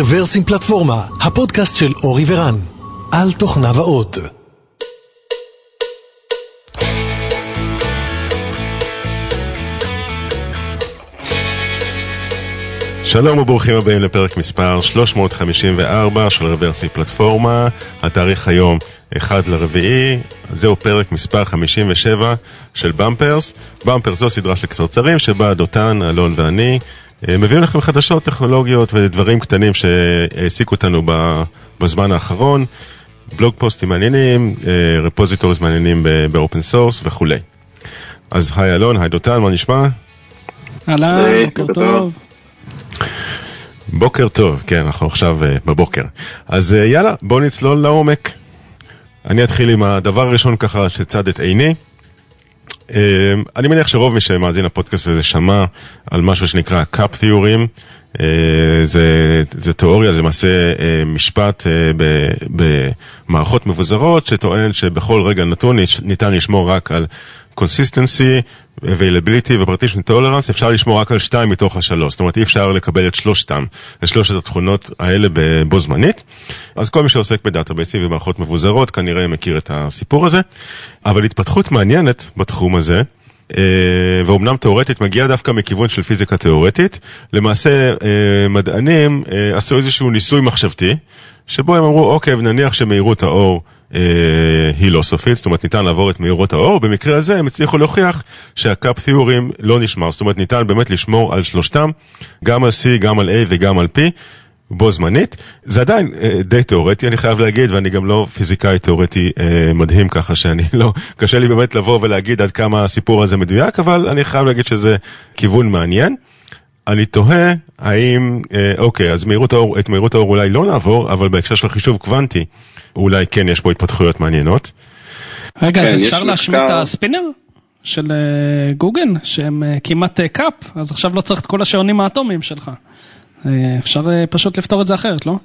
רוורסים פלטפורמה, הפודקאסט של אורי ורן, על תוכניו האות. שלום וברוכים הבאים לפרק מספר 354 של רוורסי פלטפורמה, התאריך היום 1 לרביעי, זהו פרק מספר 57 של במפרס. במפרס זו סדרה של קצרצרים שבה דותן, אלון ואני מביאים לכם חדשות טכנולוגיות ודברים קטנים שהעסיקו אותנו בזמן האחרון, בלוג פוסטים מעניינים, repositories מעניינים ב open source וכולי. אז היי אלון, היי דותן, מה נשמע? אהלן, בוקר טוב. בוקר טוב, כן, אנחנו עכשיו uh, בבוקר. אז יאללה, בואו נצלול לעומק. אני אתחיל עם הדבר הראשון ככה שצד את עיני. Uh, אני מניח שרוב מי שמאזין לפודקאסט הזה שמע על משהו שנקרא CAP theorem. Uh, זה, זה תיאוריה, זה למעשה uh, משפט uh, במערכות מבוזרות שטוען שבכל רגע נתון ניתן לשמור רק על consistency, availability ו-partition tolerance, אפשר לשמור רק על שתיים מתוך השלוש. זאת אומרת, אי אפשר לקבל את שלושתם, את שלושת התכונות האלה בו זמנית. אז כל מי שעוסק בדאטאבייסים ומערכות מבוזרות כנראה מכיר את הסיפור הזה. אבל התפתחות מעניינת בתחום הזה, ואומנם תאורטית מגיעה דווקא מכיוון של פיזיקה תאורטית. למעשה מדענים עשו איזשהו ניסוי מחשבתי, שבו הם אמרו, אוקיי, נניח שמהירות האור אה, היא לא סופית, זאת אומרת ניתן לעבור את מהירות האור, במקרה הזה הם הצליחו להוכיח שהקאפ תיאורים לא נשמר, זאת אומרת ניתן באמת לשמור על שלושתם, גם על C, גם על A וגם על P. בו זמנית, זה עדיין אה, די תיאורטי אני חייב להגיד ואני גם לא פיזיקאי תיאורטי אה, מדהים ככה שאני לא, קשה לי באמת לבוא ולהגיד עד כמה הסיפור הזה מדויק אבל אני חייב להגיד שזה כיוון מעניין. אני תוהה האם, אה, אוקיי, אז מהירות האור, את מהירות האור אולי לא נעבור, אבל בהקשר של חישוב קוונטי, אולי כן יש בו התפתחויות מעניינות. רגע, אז כן, אפשר להשמיע את הספינר של גוגל, שהם כמעט קאפ, אז עכשיו לא צריך את כל השעונים האטומיים שלך. אפשר פשוט לפתור את זה אחרת, לא?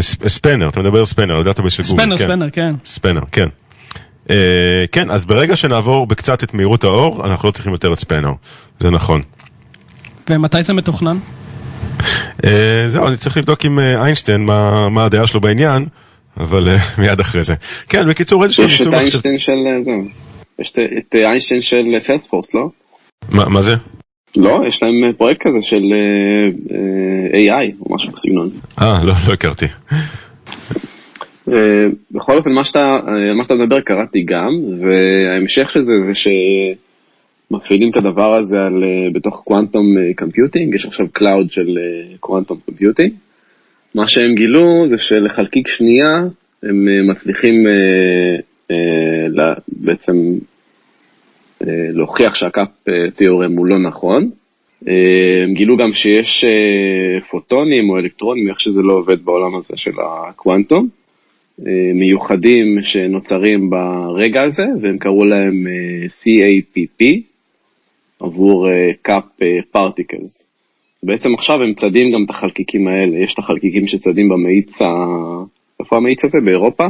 ספנר, אתה מדבר ספנר, לדעת של גוגל. ספנר, ספנר, כן. ספנר, כן. כן, אז ברגע שנעבור בקצת את מהירות האור, אנחנו לא צריכים יותר את ספנר, זה נכון. ומתי זה מתוכנן? אה, זהו, אני צריך לבדוק עם אה, איינשטיין מה הדעה שלו בעניין, אבל אה, מיד אחרי זה. כן, בקיצור, איזשהו ניסוי מחשב... יש את איינשטיין של... יש את איינשטיין של סיילספורס, לא? מה זה? לא, יש להם פרויקט כזה של AI או משהו בסגנון. אה, לא, לא הכרתי. בכל אופן, מה שאתה מדבר קראתי גם, וההמשך של זה זה ש... מפעילים את הדבר הזה על, אה, בתוך quantum computing, יש עכשיו cloud של קוואנטום אה, computing. מה שהם גילו זה שלחלקיק שנייה הם אה, מצליחים בעצם להוכיח שה CAP theorem הוא לא נכון. הם גילו גם שיש פוטונים או אלקטרונים, איך שזה לא עובד בעולם הזה של הקוואנטום, מיוחדים שנוצרים ברגע הזה, והם קראו להם CAPP, עבור CAP אה, particles. אה, בעצם עכשיו הם צדים גם את החלקיקים האלה, יש את החלקיקים שצדים במאיץ ה... איפה המאיץ הזה? באירופה?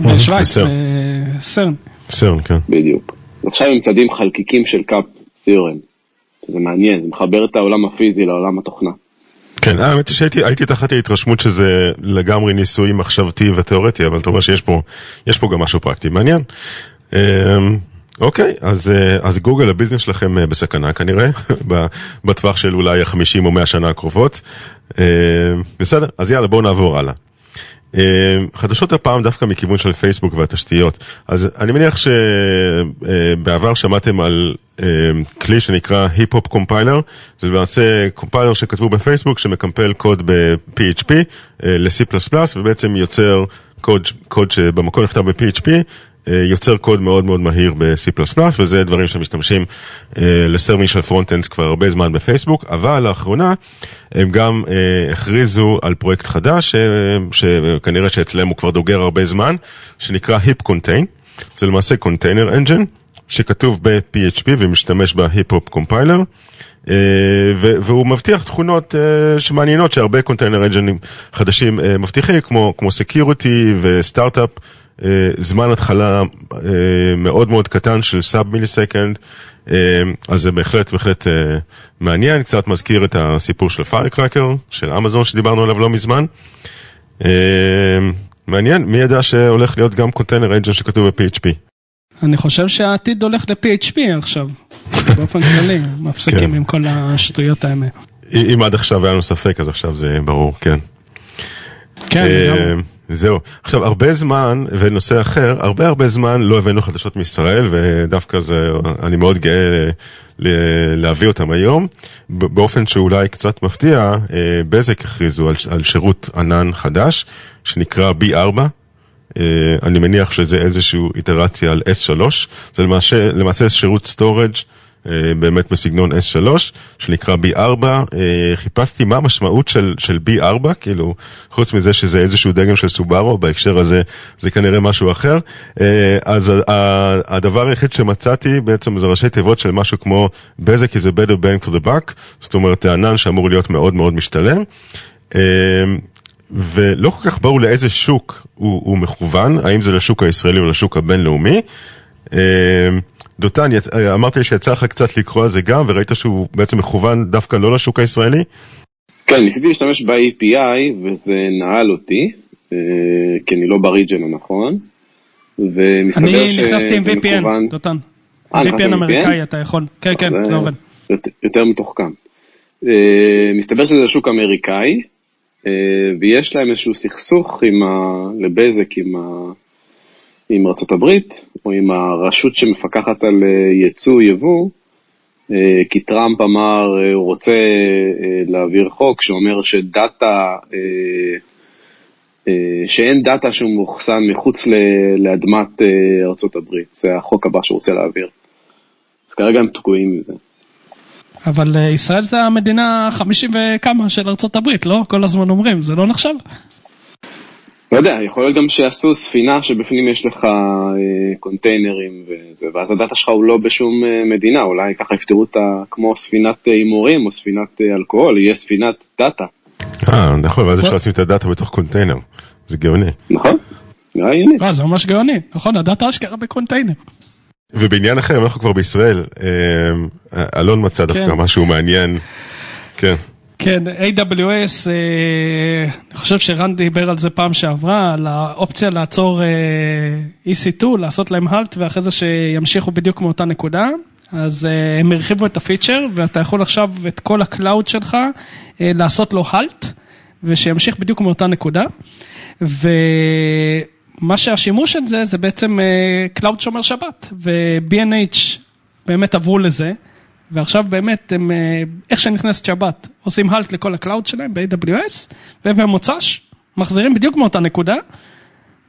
בשוויץ, CERN. CERN, כן. בדיוק. עכשיו הם צדים חלקיקים של CAP תיאורם. זה מעניין, זה מחבר את העולם הפיזי לעולם התוכנה. כן, האמת היא שהייתי תחת ההתרשמות שזה לגמרי ניסוי מחשבתי ותיאורטי, אבל אתה אומר שיש פה, פה גם משהו פרקטי מעניין. אמ, אוקיי, אז, אה, אז גוגל, הביזנס שלכם אה, בסכנה כנראה, בטווח של אולי ה-50 או 100 שנה הקרובות. אה, בסדר, אז יאללה, בואו נעבור הלאה. חדשות הפעם דווקא מכיוון של פייסבוק והתשתיות. אז אני מניח שבעבר שמעתם על כלי שנקרא HipHop Compiler, זה למעשה קומפיילר שכתבו בפייסבוק שמקמפל קוד ב-PHP ל-C++ ובעצם יוצר קוד, קוד שבמקור נכתב ב-PHP אה, יוצר קוד מאוד מאוד מהיר ב-C++, וזה דברים שמשתמשים אה, ל serving של front-ends כבר הרבה זמן בפייסבוק, אבל לאחרונה הם גם אה, הכריזו על פרויקט חדש, שכנראה שאצלם הוא כבר דוגר הרבה זמן, שנקרא Hip Contain, זה למעשה Container Engine, שכתוב ב-PHP ומשתמש ב-Hip-Hop Compiler. והוא מבטיח תכונות שמעניינות שהרבה container engine ים חדשים מבטיחים, כמו, כמו Security וסטארט-אפ זמן התחלה מאוד מאוד קטן של sub-millisecond, אז זה בהחלט בהחלט מעניין, קצת מזכיר את הסיפור של Firecracker, של אמזון שדיברנו עליו לא מזמן. מעניין, מי ידע שהולך להיות גם קונטיינר אנג'ן שכתוב ב-PHP? אני חושב שהעתיד הולך ל-PHP עכשיו, באופן כללי, מפסיקים כן. עם כל השטויות האלה. אם עד עכשיו היה לנו ספק, אז עכשיו זה ברור, כן. כן, אה, זהו. עכשיו, הרבה זמן, ונושא אחר, הרבה הרבה זמן לא הבאנו חדשות מישראל, ודווקא זה, אני מאוד גאה להביא אותם היום. באופן שאולי קצת מפתיע, אה, בזק הכריזו על, על שירות ענן חדש, שנקרא B4. אה, אני מניח שזה איזושהי איטרציה על S3, זה למעשה, למעשה שירות אה, באמת בסגנון S3, שנקרא B4. אה, חיפשתי מה המשמעות של, של B4, כאילו, חוץ מזה שזה איזשהו דגם של סובארו, בהקשר הזה זה כנראה משהו אחר. אז הדבר היחיד שמצאתי בעצם זה ראשי תיבות של משהו כמו בזק is a better bang for the buck, זאת אומרת, הענן שאמור להיות מאוד מאוד משתלם. ולא כל כך ברור לאיזה שוק הוא, הוא מכוון, האם זה לשוק הישראלי או לשוק הבינלאומי. דותן, אמרת לי שיצא לך קצת לקרוא על זה גם, וראית שהוא בעצם מכוון דווקא לא לשוק הישראלי? כן, ניסיתי להשתמש ב-API וזה נעל אותי, אה, כי אני לא בריג'ן הנכון, ומסתבר שזה מכוון... אני נכנסתי עם VPN, דותן. אה, VPN אמריקאי אתה יכול, כן, כן, זה עובד. יותר מתוחכם. אה, מסתבר שזה שוק אמריקאי, אה, ויש להם איזשהו סכסוך עם ה... לבזק עם, ה... עם ארה"ב, או עם הרשות שמפקחת על אה, יצוא יבוא, אה, כי טראמפ אמר, הוא רוצה להעביר חוק שאומר שדאטה, שאין דאטה שהוא מוחסן מחוץ לאדמת ארה"ב, זה החוק הבא שהוא רוצה להעביר. אז כרגע הם תקועים מזה. אבל אה, ישראל זה המדינה החמישים וכמה של הברית, לא? כל הזמן אומרים, זה לא נחשב? לא יודע, יכול להיות גם שיעשו ספינה שבפנים יש לך אה, קונטיינרים וזה, ואז הדאטה שלך הוא לא בשום אה, מדינה, אולי ככה יפתרו אותה כמו ספינת הימורים או ספינת אה, אלכוהול, יהיה ספינת דאטה. אה, נכון, ואז אפשר לשים את הדאטה בתוך קונטיינר, זה גאוני. נכון, נראה הגיוני. אה, זה ממש גאוני, נכון, הדאטה אשכרה בקונטיינר. ובעניין אחר, אנחנו כבר בישראל, אה, אלון מצא דווקא כן. משהו מעניין. כן. כן, AWS, אה, אני חושב שרן דיבר על זה פעם שעברה, על האופציה לעצור אה, EC2, לעשות להם halt, ואחרי זה שימשיכו בדיוק מאותה נקודה. אז הם הרחיבו את הפיצ'ר, ואתה יכול עכשיו את כל ה cloud שלך לעשות לו halt, ושימשיך בדיוק מאותה נקודה. ו... מה שהשימוש של זה, זה בעצם cloud שומר שבת, ו-B&H באמת עברו לזה, ועכשיו באמת הם, אה, איך שנכנסת שבת, עושים halt לכל ה cloud שלהם ב-AWS, ובמוצ"ש מחזירים בדיוק מאותה נקודה,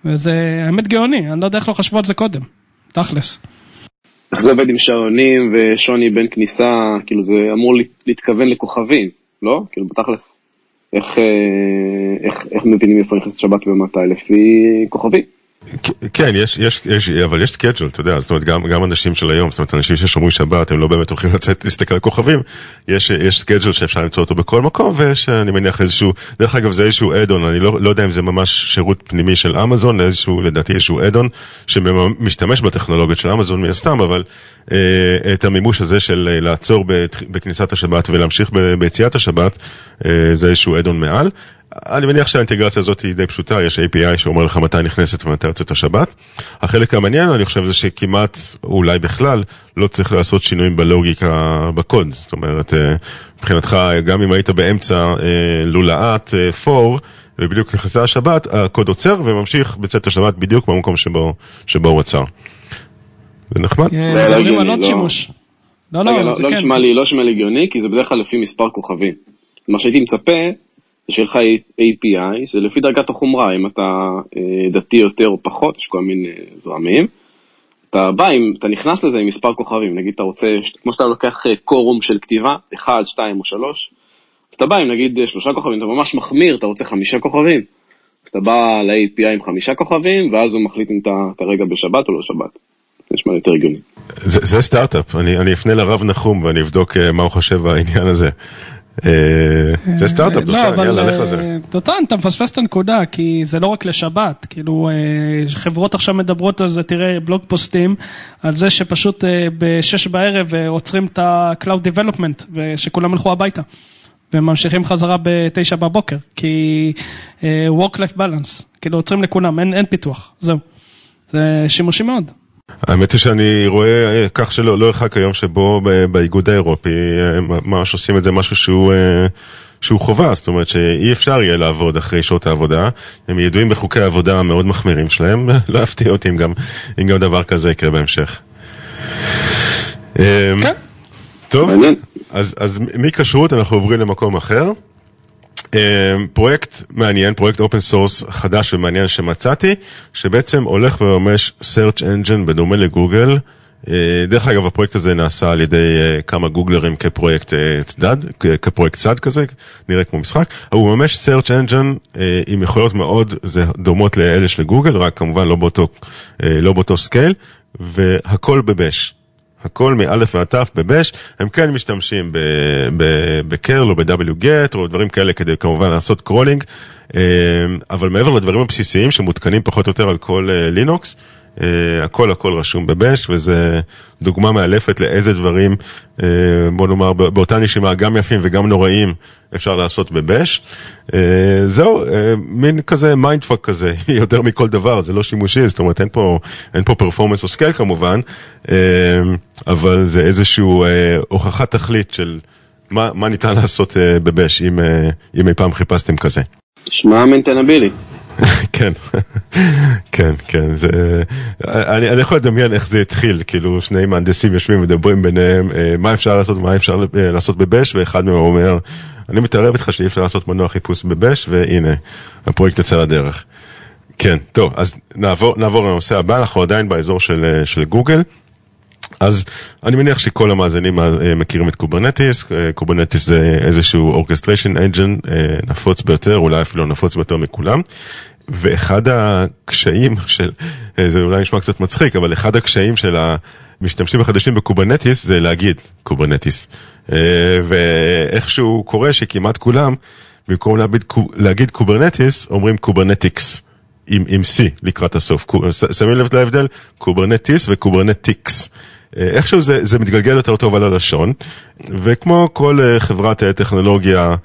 וזה האמת גאוני, אני לא יודע איך לא חשבו על זה קודם, תכלס. איך זה עובד עם שעונים ושוני בין כניסה, כאילו זה אמור להתכוון לכוכבים, לא? כאילו בתכלס. איך, אה, איך, איך מבינים איפה נכנסת שבת ומתי? לפי כוכבים. כן, יש, יש, יש, אבל יש schedule, אתה יודע, זאת אומרת, גם, גם אנשים של היום, זאת אומרת, אנשים ששומרים שבת, הם לא באמת הולכים לצאת להסתכל על כוכבים, יש, יש schedule שאפשר למצוא אותו בכל מקום, ויש, אני מניח, איזשהו, דרך אגב, זה איזשהו add-on, אני לא, לא יודע אם זה ממש שירות פנימי של אמזון, איזשהו, לדעתי איזשהו add-on, שמשתמש בטכנולוגיות של אמזון מן הסתם, אבל אה, את המימוש הזה של אה, לעצור בכניסת השבת ולהמשיך ביציאת השבת, אה, זה איזשהו אדון מעל. אני מניח שהאינטגרציה הזאת היא די פשוטה, יש API שאומר לך מתי נכנסת ומתי יוצאת השבת. החלק המעניין, אני חושב, זה שכמעט, אולי בכלל, לא צריך לעשות שינויים בלוגיקה בקוד. זאת אומרת, אה, מבחינתך, גם אם היית באמצע אה, לולאת 4, אה, ובדיוק נכנסה השבת, הקוד עוצר וממשיך בצאת השבת בדיוק במקום שבו, שבו הוא עצר. זה נחמד. מדברים על עוד שימוש. לא, לא, לא, זה כן. לא נשמע לי הגיוני, כי זה בדרך כלל לפי מספר כוכבים. מה שהייתי מצפה, שיהיה לך API, זה לפי דרגת החומרה, אם אתה אה, דתי יותר או פחות, יש כל מיני זרמים. אתה בא, אם אתה נכנס לזה עם מספר כוכבים, נגיד אתה רוצה, כמו שאתה לוקח אה, קורום של כתיבה, 1, 2 או 3, אז אתה בא עם נגיד אה, שלושה כוכבים, אתה ממש מחמיר, אתה רוצה חמישה כוכבים, אז אתה בא ל-API עם חמישה כוכבים, ואז הוא מחליט אם אתה כרגע בשבת או לא שבת. זה נשמע יותר הגיוני. זה, זה סטארט-אפ, אני, אני אפנה לרב נחום ואני אבדוק מה הוא חושב בעניין הזה. זה סטארט-אפ, לא, אבל יאללה, לך לזה. דותן, אתה מפספס את הנקודה, כי זה לא רק לשבת, כאילו חברות עכשיו מדברות על זה, תראה בלוג פוסטים, על זה שפשוט בשש בערב עוצרים את ה-Cloud Development, ושכולם ילכו הביתה. וממשיכים חזרה בתשע בבוקר, כי Work-Life Balance, כאילו עוצרים לכולם, אין, אין פיתוח, זהו. זה שימושי מאוד. האמת היא שאני רואה כך שלא לא ירחק היום שבו באיגוד האירופי ממש עושים את זה משהו שהוא, שהוא חובה, זאת אומרת שאי אפשר יהיה לעבוד אחרי שעות העבודה, הם ידועים בחוקי העבודה המאוד מחמירים שלהם, לא יפתיע אותי אם גם, אם גם דבר כזה יקרה בהמשך. כן. טוב, אז, אז מכשרות אנחנו עוברים למקום אחר. פרויקט מעניין, פרויקט open source חדש ומעניין שמצאתי, שבעצם הולך וממש search engine בדומה לגוגל. דרך אגב, הפרויקט הזה נעשה על ידי כמה גוגלרים כפרויקט צדד, כפרויקט צד כזה, נראה כמו משחק. הוא ממש search engine עם יכולות מאוד דומות לאלה של גוגל, רק כמובן לא באותו, לא באותו scale, והכל ב Bash. הכל מאלף ועד תף ב Bash, הם כן משתמשים ב curl או ב-wget או דברים כאלה כדי כמובן לעשות crawling, אבל מעבר לדברים הבסיסיים שמותקנים פחות או יותר על כל לינוקס, הכל הכל רשום ב Bash וזה דוגמה מאלפת לאיזה דברים, בוא נאמר באותה נשימה גם יפים וגם נוראים אפשר לעשות ב Bash. זהו, מין כזה mindfuck כזה, יותר מכל דבר, זה לא שימושי, זאת אומרת אין פה, אין פה performance או scale כמובן, אבל זה איזשהו הוכחת תכלית של מה, מה ניתן לעשות ב Bash, אם, אם אי פעם חיפשתם כזה. שמע maintainability. כן, כן, כן, זה, אני, אני יכול לדמיין איך זה התחיל, כאילו שני מהנדסים יושבים ומדברים ביניהם, מה אפשר לעשות ומה אפשר לעשות ב Bash, ואחד מהם אומר, אני מתערב איתך שאי אפשר לעשות מנוע חיפוש ב Bash, והנה, הפרויקט יצא לדרך. כן, טוב, אז נעבור, נעבור לנושא הבא, אנחנו עדיין באזור של, של גוגל. אז אני מניח שכל המאזינים מכירים את Kubernetes, Kubernetes זה איזשהו orchestration engine נפוץ ביותר, אולי אפילו נפוץ ביותר מכולם. ואחד הקשיים של, זה אולי נשמע קצת מצחיק, אבל אחד הקשיים של המשתמשים החדשים ב Kubernetes זה להגיד Kubernetes. ואיכשהו קורה שכמעט כולם, במקום להגיד Kubernetes, אומרים Kubernetics. עם, עם C לקראת הסוף, שמים לב להבדל? Kubernetes ו Kubernetics. איכשהו זה, זה מתגלגל יותר טוב על הלשון, וכמו כל חברת טכנולוגיה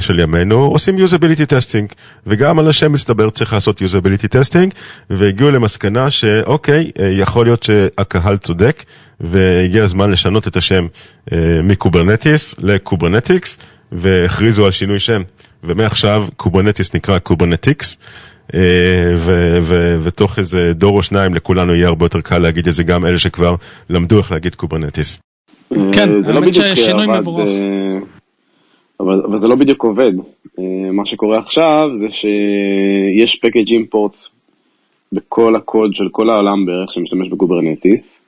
של ימינו, עושים usability testing, וגם על השם מסתבר צריך לעשות usability testing, והגיעו למסקנה שאוקיי, יכול להיות שהקהל צודק, והגיע הזמן לשנות את השם מ Kubernetes ל Kubernetics, והכריזו על שינוי שם, ומעכשיו Kubernetes נקרא Kubernetics. ותוך איזה דור או שניים לכולנו יהיה הרבה יותר קל להגיד את זה, גם אלה שכבר למדו איך להגיד Kubernetes. כן, האמת ששינוי מבורך. אבל זה לא בדיוק עובד. מה שקורה עכשיו זה שיש package imports בכל הקוד של כל העולם בערך שמשתמש ב Kubernetes,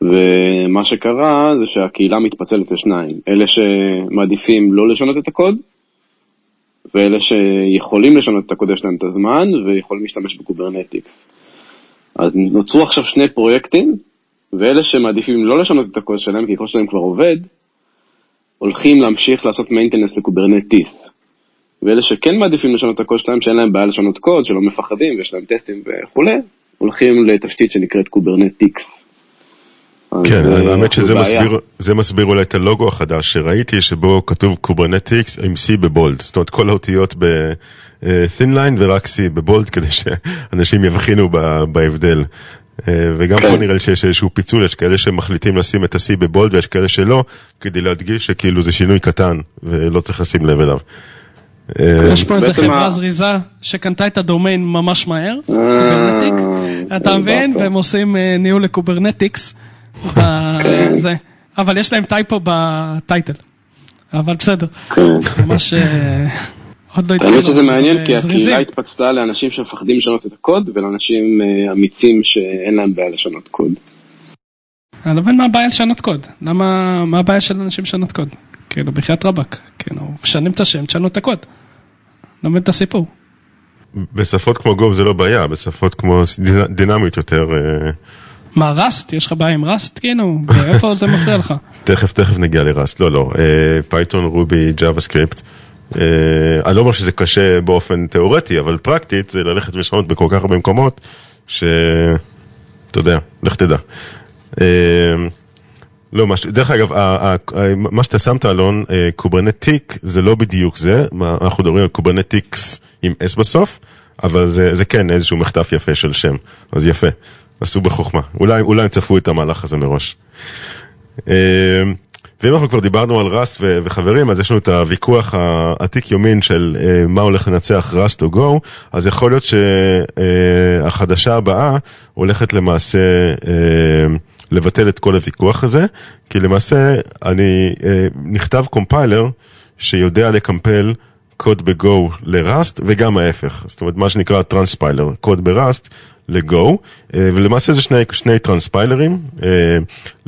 ומה שקרה זה שהקהילה מתפצלת לשניים. אלה שמעדיפים לא לשנות את הקוד, ואלה שיכולים לשנות את הקוד יש להם את הזמן, ויכולים להשתמש ב Kubernetics. אז נוצרו עכשיו שני פרויקטים, ואלה שמעדיפים לא לשנות את הקוד שלהם, כי הקוד שלהם כבר עובד, הולכים להמשיך לעשות maintenance ל Kubernetes. ואלה שכן מעדיפים לשנות את הקוד שלהם, שאין להם בעיה לשנות קוד, שלא מפחדים ויש להם טסטים וכולי, הולכים לתשתית שנקראת Kubernetics. כן, האמת שזה מסביר, זה מסביר אולי את הלוגו החדש שראיתי, שבו כתוב Kubernetics עם C ב bold. זאת אומרת, כל האותיות ב-thin line ורק C ב bold, כדי שאנשים יבחינו בהבדל. וגם פה נראה לי שיש איזשהו פיצול, יש כאלה שמחליטים לשים את ה-C ב bold ויש כאלה שלא, כדי להדגיש שכאילו זה שינוי קטן ולא צריך לשים לב אליו. יש פה איזה חברה זריזה שקנתה את הדומיין ממש מהר, Kubernetic, אתה מבין? והם עושים ניהול ל Kubernetics. זה. אבל יש להם typo ב title. אבל בסדר. ממש עוד לא התחילו. האמת שזה מעניין כי הקהילה התפצלה לאנשים שמפחדים לשנות את הקוד ולאנשים אמיצים שאין להם בעיה לשנות קוד. אני לא מבין מה הבעיה לשנות קוד. למה, מה הבעיה של אנשים לשנות קוד? כאילו, בחייאת רבאק. כאילו, משנים את השם, תשנו את הקוד. לא מבין את הסיפור. בשפות כמו Go זה לא בעיה, בשפות כמו דינמיות יותר. מה, Rust? יש לך בעיה עם Rust כאילו? ואיפה זה מפריע לך? תכף, תכף נגיע ל Rust, לא, לא, Python, Ruby, JavaScript. אני לא אומר שזה קשה באופן תיאורטי, אבל פרקטית זה ללכת ולשנות בכל כך הרבה מקומות, שאתה יודע, לך תדע. אה, לא, מש... דרך אגב, ה, ה, מה שאתה שמת אלון, אה, Kubernetic זה לא בדיוק זה, אנחנו מדברים על Kubernetics עם S בסוף, אבל זה, זה כן איזשהו מחטף יפה של שם, אז יפה, עשו בחוכמה, אולי, אולי הם צפו את המהלך הזה מראש. אה, ואם אנחנו כבר דיברנו על Rust ו- וחברים, אז יש לנו את הוויכוח העתיק יומין של אה, מה הולך לנצח Rust או Go, אז יכול להיות שהחדשה אה, הבאה הולכת למעשה אה, לבטל את כל הוויכוח הזה, כי למעשה אני, אה, נכתב קומפיילר שיודע לקמפל קוד ב Go ל Rust וגם ההפך, זאת אומרת מה שנקרא transpiler, קוד ב Rust ל Go, ולמעשה זה שני, שני טרנספיילרים,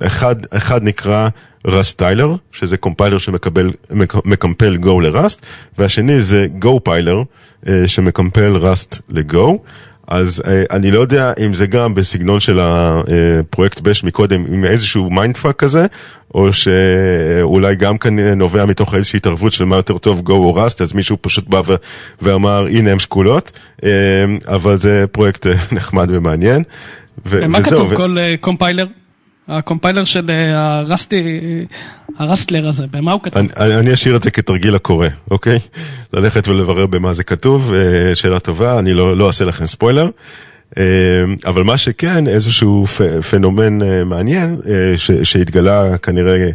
אחד, אחד נקרא Rustiler, שזה קומפיילר שמקמפל Go ל Rust, והשני זה Gopiler, שמקמפל Rust ל Go. אז אני לא יודע אם זה גם בסגנון של הפרויקט Bash מקודם, עם איזשהו mindfuck כזה, או שאולי גם כאן נובע מתוך איזושהי התערבות של מה יותר טוב Go או Rust, אז מישהו פשוט בא ואמר הנה הם שקולות, אבל זה פרויקט נחמד ומעניין. ומה כתוב כל קומפיילר? הקומפיילר של הרסטי, הרסטלר הזה, במה הוא כתוב? אני, אני אשאיר את זה כתרגיל הקורא, אוקיי? ללכת ולברר במה זה כתוב, שאלה טובה, אני לא, לא אעשה לכם ספוילר. אבל מה שכן, איזשהו פנומן מעניין ש, שהתגלה כנראה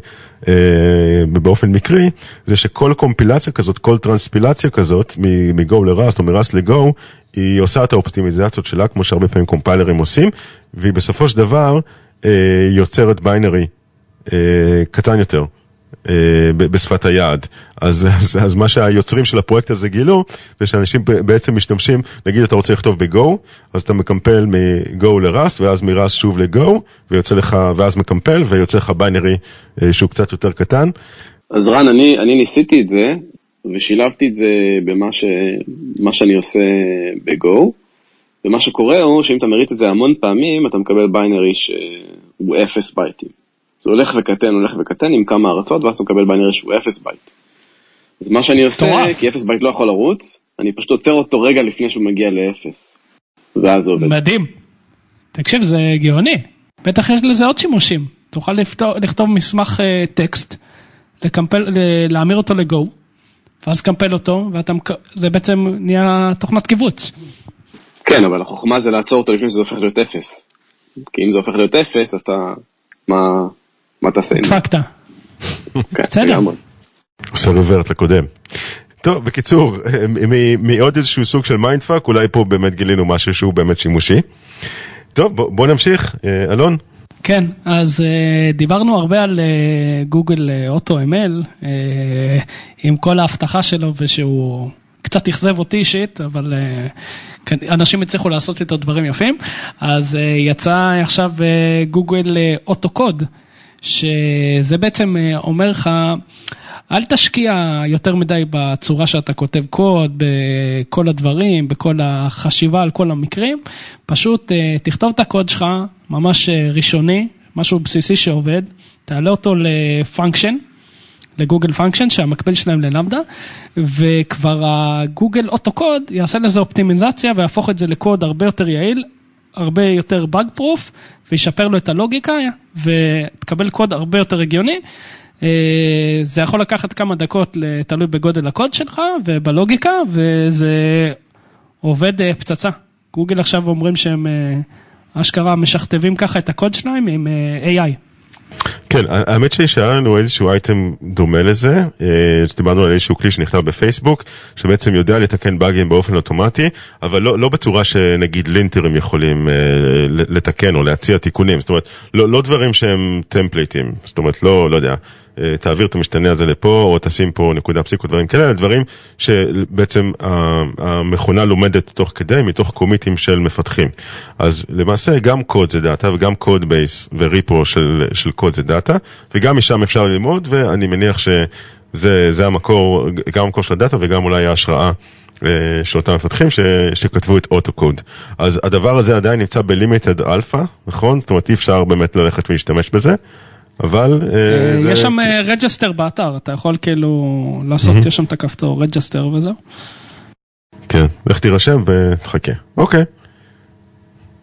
באופן מקרי, זה שכל קומפילציה כזאת, כל טרנספילציה כזאת, מגו לראסט או מראסט לגו, היא עושה את האופטימיזציות שלה, כמו שהרבה פעמים קומפיילרים עושים, והיא בסופו של דבר יוצרת ביינרי קטן יותר בשפת היעד. אז, אז, אז מה שהיוצרים של הפרויקט הזה גילו, זה שאנשים בעצם משתמשים, נגיד אתה רוצה לכתוב בגו, אז אתה מקמפל מגו לראסט, ואז מראסט שוב לגו, ויוצא לך, ואז מקמפל, ויוצא לך ביינרי שהוא קצת יותר קטן. אז רן, אני, אני ניסיתי את זה, ושילבתי את זה במה ש, שאני עושה ב Go. ומה שקורה הוא שאם אתה מריץ את זה המון פעמים, אתה מקבל binary שהוא אפס בייטים. זה הולך וקטן, הולך וקטן עם כמה הרצות, ואז אתה מקבל binary שהוא אפס בייט. אז מה שאני עושה, טורף. כי אפס בייט לא יכול לרוץ, אני פשוט עוצר אותו רגע לפני שהוא מגיע לאפס. ואז זה עובד. מדהים. תקשיב, זה גאוני. בטח יש לזה עוד שימושים. תוכל לפתור, לכתוב מסמך אה, טקסט, לקמפל, להמיר אותו ל Go, ואז קמפל אותו, וזה בעצם נהיה תוכנת כיווץ. כן, אבל החוכמה זה לעצור אותו לפני שזה הופך להיות אפס. כי אם זה הופך להיות אפס, אז אתה... מה, מה תעשה עם זה? דפקת. כן, בסדר. עושה revert לקודם. טוב, בקיצור, מעוד איזשהו סוג של mindfuck, אולי פה באמת גילינו משהו שהוא באמת שימושי. טוב, בוא, בוא נמשיך, אה, אלון. כן, אז uh, דיברנו הרבה על גוגל אוטו אמל, עם כל ההבטחה שלו ושהוא קצת אכזב אותי אישית, אבל uh, אנשים הצליחו לעשות איתו דברים יפים. אז uh, יצא עכשיו uh, גוגל אוטו קוד, שזה בעצם אומר לך, אל תשקיע יותר מדי בצורה שאתה כותב קוד, בכל הדברים, בכל החשיבה על כל המקרים, פשוט תכתוב את הקוד שלך, ממש ראשוני, משהו בסיסי שעובד, תעלה אותו ל function. ל Google function שהמקביל שלהם ל Lambda וכבר ה Google AutoCode יעשה לזה אופטימיזציה ויהפוך את זה לקוד הרבה יותר יעיל, הרבה יותר bug proof וישפר לו את הלוגיקה ותקבל קוד הרבה יותר הגיוני. זה יכול לקחת כמה דקות, תלוי בגודל הקוד שלך ובלוגיקה וזה עובד פצצה. גוגל עכשיו אומרים שהם אשכרה משכתבים ככה את הקוד שלהם עם AI. כן, האמת שהיה לנו איזשהו אייטם דומה לזה, שדיברנו על איזשהו כלי שנכתב בפייסבוק, שבעצם יודע לתקן באגים באופן אוטומטי, אבל לא, לא בצורה שנגיד לינטרים יכולים לתקן או להציע תיקונים, זאת אומרת, לא, לא דברים שהם טמפליטים, זאת אומרת, לא, לא יודע. תעביר את המשתנה הזה לפה, או תשים פה נקודה פסיק או דברים כאלה, דברים שבעצם המכונה לומדת תוך כדי, מתוך קומיטים של מפתחים. אז למעשה גם קוד זה דאטה, וגם קוד בייס וריפו של, של קוד זה דאטה, וגם משם אפשר ללמוד, ואני מניח שזה המקור, גם המקור של הדאטה וגם אולי ההשראה של אותם מפתחים ש, שכתבו את AutoCode. אז הדבר הזה עדיין נמצא ב limited alpha, נכון? זאת אומרת אי אפשר באמת ללכת ולהשתמש בזה, אבל... זה... יש שם register באתר, אתה יכול כאילו לעשות, יש שם את הכפתור register וזהו. כן, לך תירשם ותחכה. אוקיי.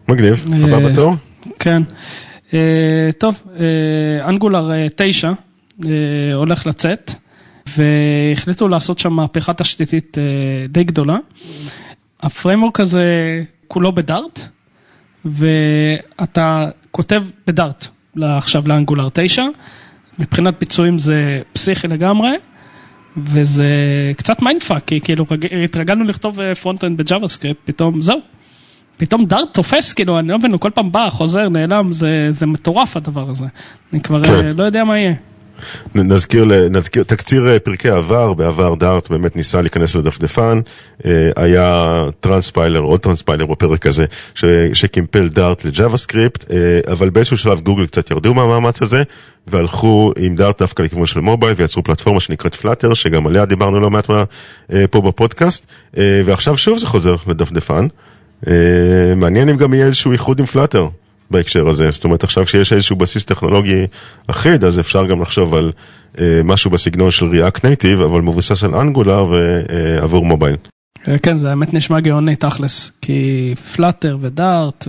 מגניב, הבא בתור? כן. טוב, Angular 9 הולך לצאת. והחליטו לעשות שם מהפכה תשתיתית די גדולה. ה framework הזה כולו ב Dart, ואתה כותב ב Dart עכשיו ל Angular 9, מבחינת ביצועים זה פסיכי לגמרי, וזה קצת mindfuck, כי כאילו התרגלנו לכתוב front-end ב JavaScript, פתאום זהו. פתאום Dart תופס, כאילו, אני לא מבין, הוא כל פעם בא, חוזר, נעלם, זה, זה מטורף הדבר הזה. אני כבר כן. לא יודע מה יהיה. נזכיר, נזכיר, תקציר פרקי עבר, בעבר Dart באמת ניסה להיכנס לדפדפן, היה transpiler, עוד transpiler בפרק הזה, ש, שקימפל Dart ל JavaScript, אבל באיזשהו שלב גוגל קצת ירדו מהמאמץ הזה, והלכו עם Dart דווקא לכיוון של mobile, ויצרו פלטפורמה שנקראת Flutter, שגם עליה דיברנו לא מעט פה בפודקאסט, ועכשיו שוב זה חוזר לדפדפן. מעניין אם גם יהיה איזשהו איחוד עם Flutter. בהקשר הזה, זאת אומרת עכשיו כשיש איזשהו בסיס טכנולוגי אחיד, אז אפשר גם לחשוב על אה, משהו בסגנון של React Native, אבל מבוסס על Angular ועבור mobile. כן, זה האמת נשמע גאוני תכלס, כי פלאטר ודארט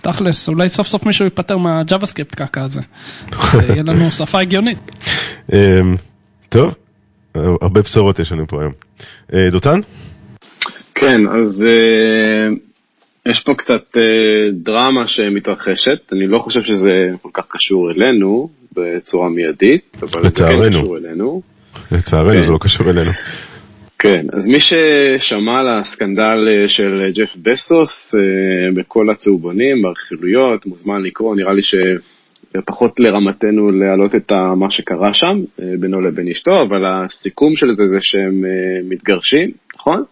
ותכלס, אולי סוף סוף מישהו ייפטר מהג'אווה-סקריפט קקה הזה, יהיה לנו שפה הגיונית. טוב, הרבה בשורות יש לנו פה היום. דותן? כן, אז... יש פה קצת אה, דרמה שמתרחשת, אני לא חושב שזה כל כך קשור אלינו בצורה מיידית, אבל. זה כן קשור אלינו. לצערנו כן. זה לא קשור אלינו. כן, אז מי ששמע על הסקנדל אה, של ג'ף בסוס אה, בכל הצהובונים, ברכילויות, מוזמן לקרוא, נראה לי שפחות לרמתנו להעלות את מה שקרה שם בינו לבין אשתו, אבל הסיכום של זה זה שהם מתגרשים, נכון?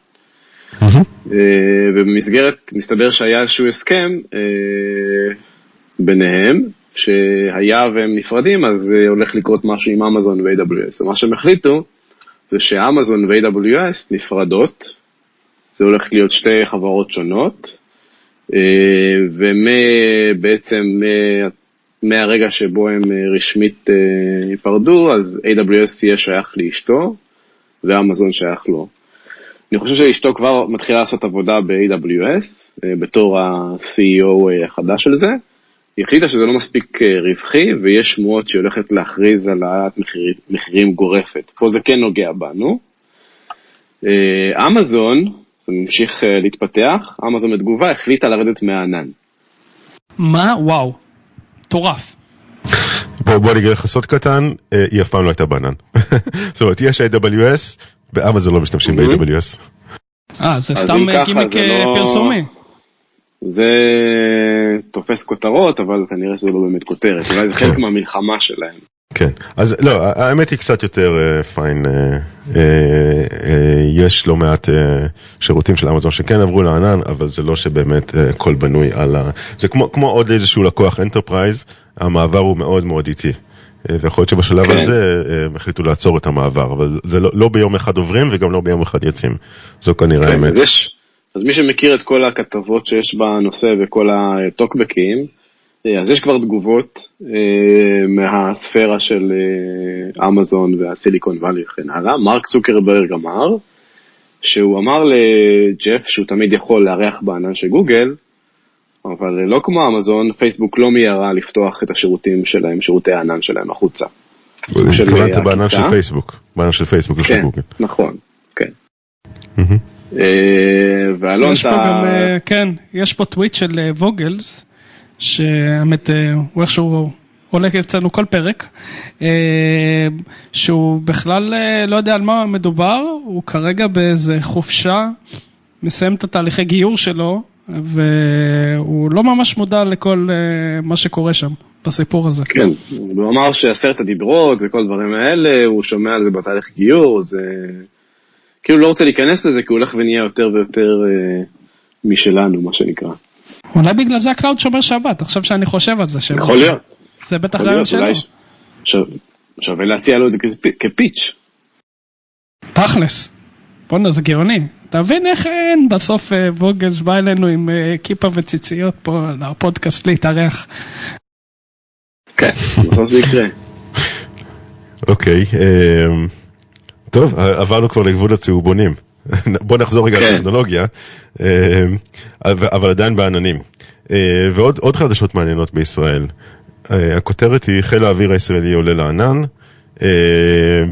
ובמסגרת, מסתבר שהיה איזשהו הסכם אה, ביניהם, שהיה והם נפרדים, אז הולך לקרות משהו עם אמזון ו-AWS. ומה שהם החליטו זה שאמזון ו-AWS נפרדות, זה הולך להיות שתי חברות שונות, אה, ובעצם מהרגע שבו הם רשמית ייפרדו, אז AWS יהיה שייך לאשתו, ואמזון שייך לו. אני חושב שאשתו כבר מתחילה לעשות עבודה ב-AWS, אה, בתור ה-CEO אה, החדש של זה. היא החליטה שזה לא מספיק אה, רווחי, ויש שמועות שהיא הולכת להכריז על העלאת מחיר, מחירים גורפת. פה זה כן נוגע בנו. אמזון, זה ממשיך להתפתח, אמזון בתגובה החליטה לרדת מהענן. מה? וואו, מטורף. בוא, בוא אני אגיד לך סוד קטן, היא אף פעם לא הייתה בענן. זאת אומרת, יש AWS, באמזון לא משתמשים ב-AWS. אה, זה סתם גימיק לא- פרסומי. זה תופס כותרות, אבל כנראה שזה לא באמת כותרת, אולי זה חלק מהמלחמה שלהם. כן, אז לא, האמת היא קצת יותר fine, יש לא מעט שירותים של אמזון שכן עברו לענן, אבל זה לא שבאמת הכל בנוי על ה... זה כמו עוד איזשהו לקוח enterprise, המעבר הוא מאוד מאוד איטי. ויכול להיות שבשלב כן. הזה הם החליטו לעצור את המעבר, אבל זה לא, לא ביום אחד עוברים וגם לא ביום אחד יוצאים. זו כנראה כן, האמת. אז, יש, אז מי שמכיר את כל הכתבות שיש בנושא וכל הטוקבקים, אז יש כבר תגובות אה, מהספירה של אה, אמזון והסיליקון וואלי וכן הלאה. מרק צוקרברג אמר, שהוא אמר לג'ף שהוא תמיד יכול לארח בענן של גוגל, אבל לא כמו אמזון, פייסבוק לא מיהרה לפתוח את השירותים שלהם, שירותי הענן שלהם החוצה. התכוונת בענן של פייסבוק, בענן של פייסבוק, לא של גוגל. נכון, כן. ואלון, יש פה גם, כן, יש פה טוויט של ווגלס, שהאמת, הוא איכשהו עולה אצלנו כל פרק, שהוא בכלל לא יודע על מה מדובר, הוא כרגע באיזה חופשה, מסיים את התהליכי גיור שלו, והוא לא ממש מודע לכל מה שקורה שם, בסיפור הזה. כן, הוא אמר שעשרת הדיברות וכל דברים האלה, הוא שומע על זה בתהליך גיור, זה... כאילו לא רוצה להיכנס לזה, כי הוא הולך ונהיה יותר ויותר אה, משלנו, מה שנקרא. אולי בגלל זה ה cloud שומר שבת, עכשיו שאני חושב על זה. יכול להיות. זה בטח רעיון שלו. שווה להציע לו את זה כפיצ'ר. תכלס. בואנה, זה גאוני. אתה מבין איך אין בסוף אה, ווגלס בא אלינו עם אה, כיפה וציציות פה לפודקאסט להתארח. כן, בסוף זה יקרה. אוקיי, אמ, טוב, עברנו כבר לגבול הצהובונים. בוא נחזור רגע כן. לטכנולוגיה, אמ, אבל עדיין בעננים. אה, ועוד עוד חדשות מעניינות בישראל. הכותרת היא חיל האוויר הישראלי עולה לענן. אה,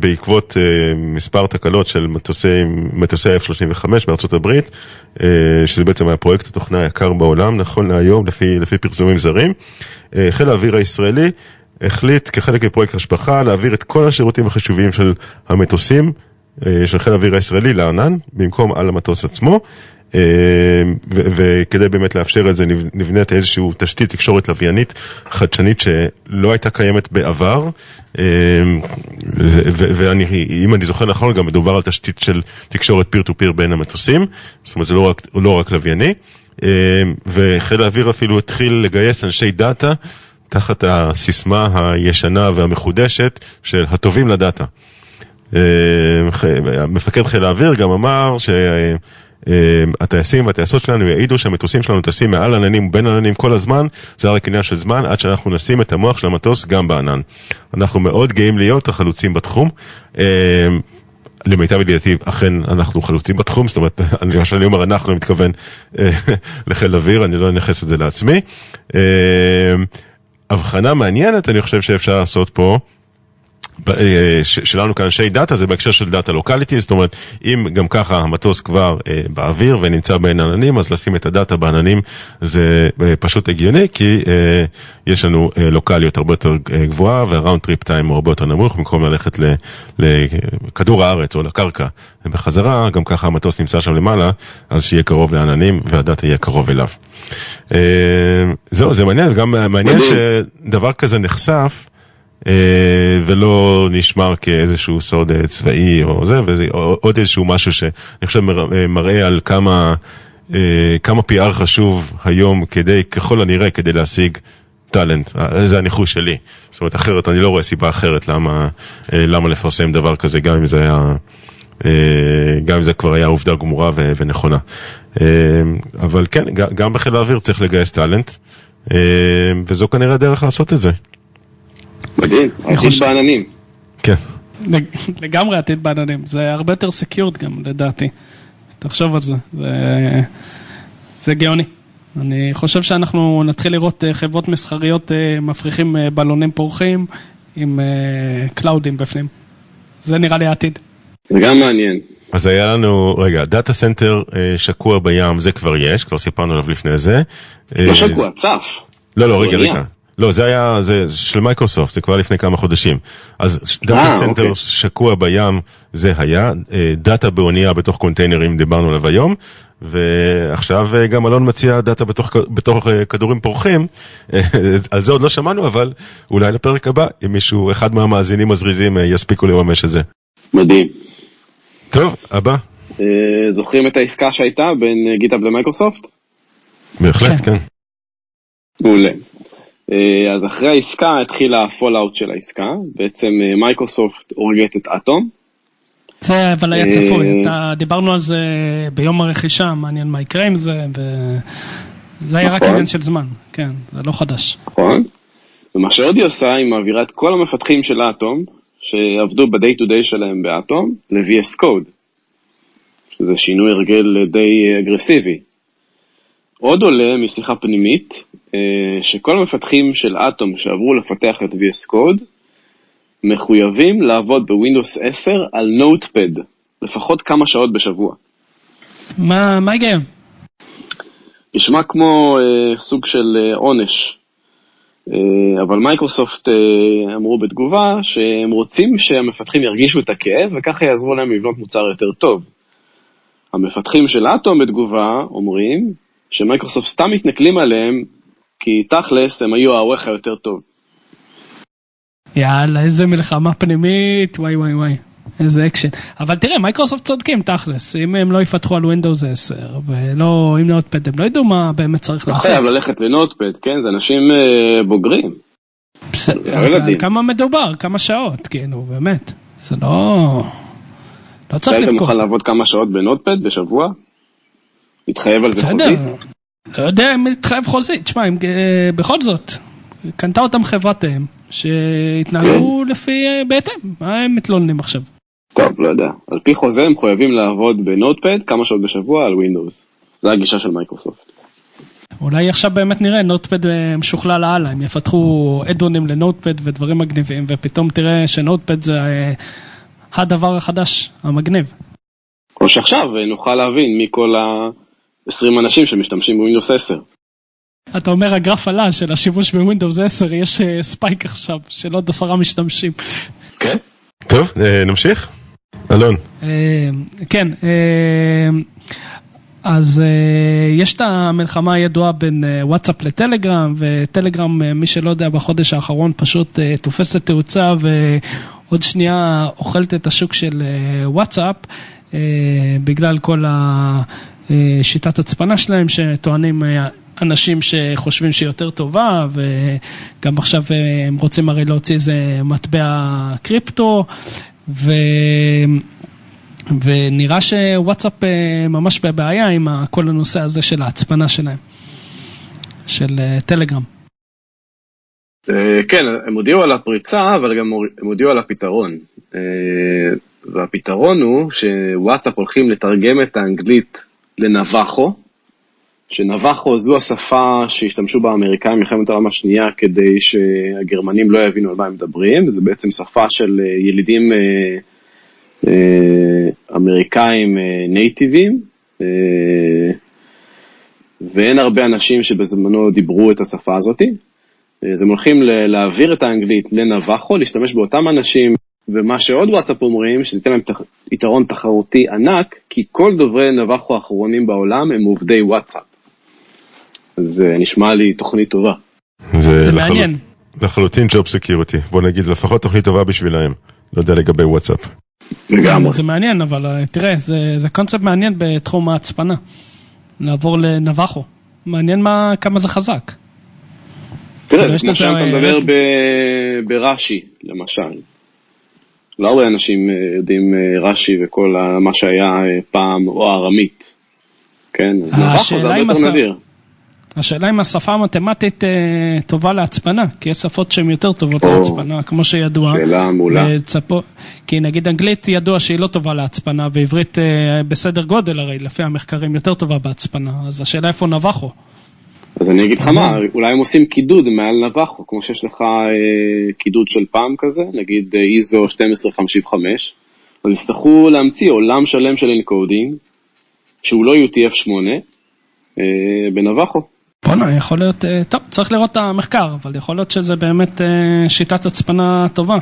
בעקבות אה, מספר תקלות של מטוסי, מטוסי F-35 בארצות הברית, אה, שזה בעצם היה פרויקט התוכנה היקר בעולם, נכון להיום, לפי, לפי פרסומים זרים. חיל האוויר הישראלי החליט כחלק מפרויקט השבחה להעביר את כל השירותים החשובים של המטוסים של חיל האוויר הישראלי לענן, במקום על המטוס עצמו. אה, וכדי באמת לאפשר את זה נב- נבנית איזושהי תשתית תקשורת לוויינית חדשנית שלא הייתה קיימת בעבר. אה, ו- ו- ואני, אם אני זוכר נכון גם מדובר על תשתית של תקשורת פיר טו פיר בין המטוסים, זאת אומרת זה לא רק, לא רק לווייני. אה, וחיל האוויר אפילו התחיל לגייס אנשי דאטה תחת הסיסמה הישנה והמחודשת של הטובים לדאטה. מפקד חיל האוויר גם אמר שהטייסים והטייסות שלנו יעידו שהמטוסים שלנו טסים מעל עננים ובין עננים כל הזמן, זה רק עניין של זמן עד שאנחנו נשים את המוח של המטוס גם בענן. אנחנו מאוד גאים להיות החלוצים בתחום. אה, למיטב ידיעתי, אכן אנחנו חלוצים בתחום, זאת אומרת, אני- מה שאני אומר אנחנו, אני מתכוון אה, לחיל אוויר, אני לא אנכס את זה לעצמי. אה, הבחנה מעניינת, אני חושב שאפשר לעשות פה, שלנו כאנשי data זה בהקשר של data locality, זאת אומרת, אם גם ככה המטוס כבר אה, באוויר ונמצא בין עננים, אז לשים את ה data בעננים זה אה, פשוט הגיוני, כי אה, יש לנו אה, לוקאליות הרבה יותר אה, גבוהה וה round trip time הוא הרבה יותר נמוך, במקום ללכת ל- לכדור הארץ או לקרקע בחזרה, גם ככה המטוס נמצא שם למעלה, אז שיהיה קרוב לעננים והדאטה יהיה קרוב אליו. אה, זהו, זה מעניין, גם מעניין מדהים. שדבר כזה נחשף. אה, ולא נשמר כאיזשהו סוד אה, צבאי או זה, וזה עוד איזשהו משהו שאני חושב אה, מראה על כמה, כמה PR חשוב היום כדי, ככל הנראה, כדי להשיג טאלנט. זה הניחוש שלי. זאת אומרת, אחרת, אני לא רואה סיבה אחרת למה, למה לפרסם דבר כזה, גם אם זה היה... גם אם זה כבר היה עובדה גמורה ונכונה. אבל כן, גם בחיל האוויר צריך לגייס טאלנט, וזו כנראה הדרך לעשות את זה. מדהים, עתיד חושב- בעננים. כן. לג- לגמרי עתיד בעננים, זה הרבה יותר סקיורט גם לדעתי. תחשוב על זה, זה, זה גאוני. אני חושב שאנחנו נתחיל לראות אה, חברות מסחריות אה, מפריחים אה, בלונים פורחים עם cloud ים בפנים. זה נראה לי העתיד. זה גם מעניין. אז היה לנו, רגע, data center שקוע בים, זה כבר יש, כבר סיפרנו עליו לפני זה. לא שקוע, צף. לא, לא, רגע. רגע. לא, זה היה, זה של מייקרוסופט, זה כבר לפני כמה חודשים. אז data center אוקיי. שקוע בים, זה היה. אה, data באונייה בתוך קונטיינרים, דיברנו עליו היום. ועכשיו אה, גם אלון מציע data בתוך, בתוך אה, כדורים פורחים, אה, על זה עוד לא שמענו, אבל אולי לפרק הבא, אם מישהו, אחד מהמאזינים הזריזים אה, יספיקו לממש את זה. מדהים. טוב, הבא. אה, זוכרים את העסקה שהייתה בין אה, GitHub למייקרוסופט? בהחלט, כן. מעולה. אה, אז אחרי העסקה התחיל ה fallout של העסקה. בעצם אה, מייקרוסופט הורגת את אטום. זה אבל היה אה, צפוי, דיברנו על זה ביום הרכישה, מעניין מה יקרה עם זה, וזה היה רק נכון. עניין של זמן, כן, זה לא חדש. נכון? ומה שעוד היא עושה, היא מעבירה את כל המפתחים של אטום, שעבדו ב-day to day שלהם באטום, ל-VS Code, שזה שינוי הרגל די אגרסיבי. עוד עולה משיחה פנימית, אה, שכל המפתחים של אטום שעברו לפתח את VS Code, מחויבים לעבוד בווינדוס 10 על נוטפד, לפחות כמה שעות בשבוע. מה מה ההיגיון? נשמע כמו אה, סוג של אה, עונש. אה, אבל מייקרוסופט אה, אמרו בתגובה שהם רוצים שהמפתחים ירגישו את הכאב וככה יעזרו להם לבנות מוצר יותר טוב. המפתחים של אטום בתגובה אומרים שמייקרוסופט סתם מתנכלים עליהם כי תכלס הם היו העורך היותר טוב. יאללה, איזה מלחמה פנימית, וואי וואי וואי, איזה אקשן. אבל תראה, מייקרוסופט צודקים תכלס, אם הם לא יפתחו על Windows 10, ולא, עם Notepad, הם לא ידעו מה באמת צריך לא לעשות. חייב ללכת ל Notepad, כן? זה אנשים אה, בוגרים. בסדר, לא כמה מדובר, כמה שעות, כאילו, באמת, זה לא... לא צריך אתה לבכות. מוכן לעבוד כמה שעות ב Notepad בשבוע? להתחייב על זה חוזית? לא יודע אם להתחייב חוזית, תשמע, אם, אה, בכל זאת, קנתה אותם חברת אם, שהתנהגו לפי, אה, בהתאם, מה הם מתלוננים עכשיו? טוב, לא יודע. על פי חוזה הם מחויבים לעבוד ב Notepad כמה שעות בשבוע על ווינדוס. זו הגישה של מייקרוסופט. אולי עכשיו באמת נראה Notepad אה, משוכלל הלאה, הם יפתחו add-on ים ל Notepad ודברים מגניבים, ופתאום תראה ש Notepad זה הדבר החדש, המגניב. או שעכשיו נוכל להבין מי כל ה-20 אנשים שמשתמשים בווינדוס 10. אתה אומר הגרף עלה של השימוש בווינדוס 10, יש אה, spike עכשיו של עוד עשרה משתמשים. כן? טוב, אה, נמשיך? אלון. אה, כן, אז יש את המלחמה הידועה בין וואטסאפ לטלגרם, וטלגרם, מי שלא יודע, בחודש האחרון פשוט תופסת תאוצה ועוד שנייה אוכלת את השוק של וואטסאפ, בגלל כל השיטת הצפנה שלהם, שטוענים אה, אנשים שחושבים שהיא יותר טובה, וגם עכשיו אה, הם רוצים הרי להוציא איזה מטבע קריפטו, ו... ונראה שוואטסאפ אה, ממש בבעיה עם כל הנושא הזה של ההצפנה שלהם, של אה, טלגרם. אה, כן, הם הודיעו על הפריצה, אבל גם הם הודיעו על הפתרון. אה, והפתרון הוא שוואטסאפ הולכים לתרגם את האנגלית לנבחו, שנבחו זו השפה שהשתמשו בה האמריקאים במלחמת העולם השנייה כדי שהגרמנים לא יבינו על מה הם מדברים, זו בעצם שפה של אה, ילידים אה, אה, אמריקאים נייטיבים, ואין הרבה אנשים שבזמנו דיברו את השפה הזאתי. אז הם הולכים להעביר את האנגלית לנבחו, להשתמש באותם אנשים, ומה שעוד וואטסאפ אומרים, שזה ייתן להם תח... יתרון תחרותי ענק, כי כל דוברי נבחו האחרונים בעולם הם עובדי וואטסאפ. זה נשמע לי תוכנית טובה. זה לחלוט- מעניין. לחלוטין job security. בוא נגיד, לפחות תוכנית טובה בשבילהם. לא יודע לגבי וואטסאפ. לגמרי. זה מעניין, אבל אה, תראה, זה, זה קונספט מעניין בתחום ההצפנה. לעבור לנבחו. מעניין מה, כמה זה חזק. תראה, כאילו, זה כמו שאתה אה, מדבר ברש"י, למשל. לא הרבה אנשים אה, יודעים אה, רש"י וכל מה שהיה אה, פעם, או ארמית. כן, השאלה אם נדיר. השאלה אם השפה המתמטית אה, טובה להצפנה, כי יש שפות שהן יותר טובות או, להצפנה, כמו שידוע. שאלה מעולה. וצפו, כי נגיד אנגלית ידוע שהיא לא טובה להצפנה, ועברית אה, בסדר גודל הרי, לפי המחקרים יותר טובה בהצפנה, אז השאלה איפה נבחו. אז אני אגיד לך מה, אולי הם עושים קידוד מעל נבחו, כמו שיש לך אה, קידוד של פעם כזה, נגיד אה, איזו 1255, אז יצטרכו להמציא עולם שלם של encoding, שהוא לא UTF-8, אה, בנבחו. בואנה, יכול להיות, אה, טוב, צריך לראות את המחקר, אבל יכול להיות שזה באמת אה, שיטת הצפנה טובה.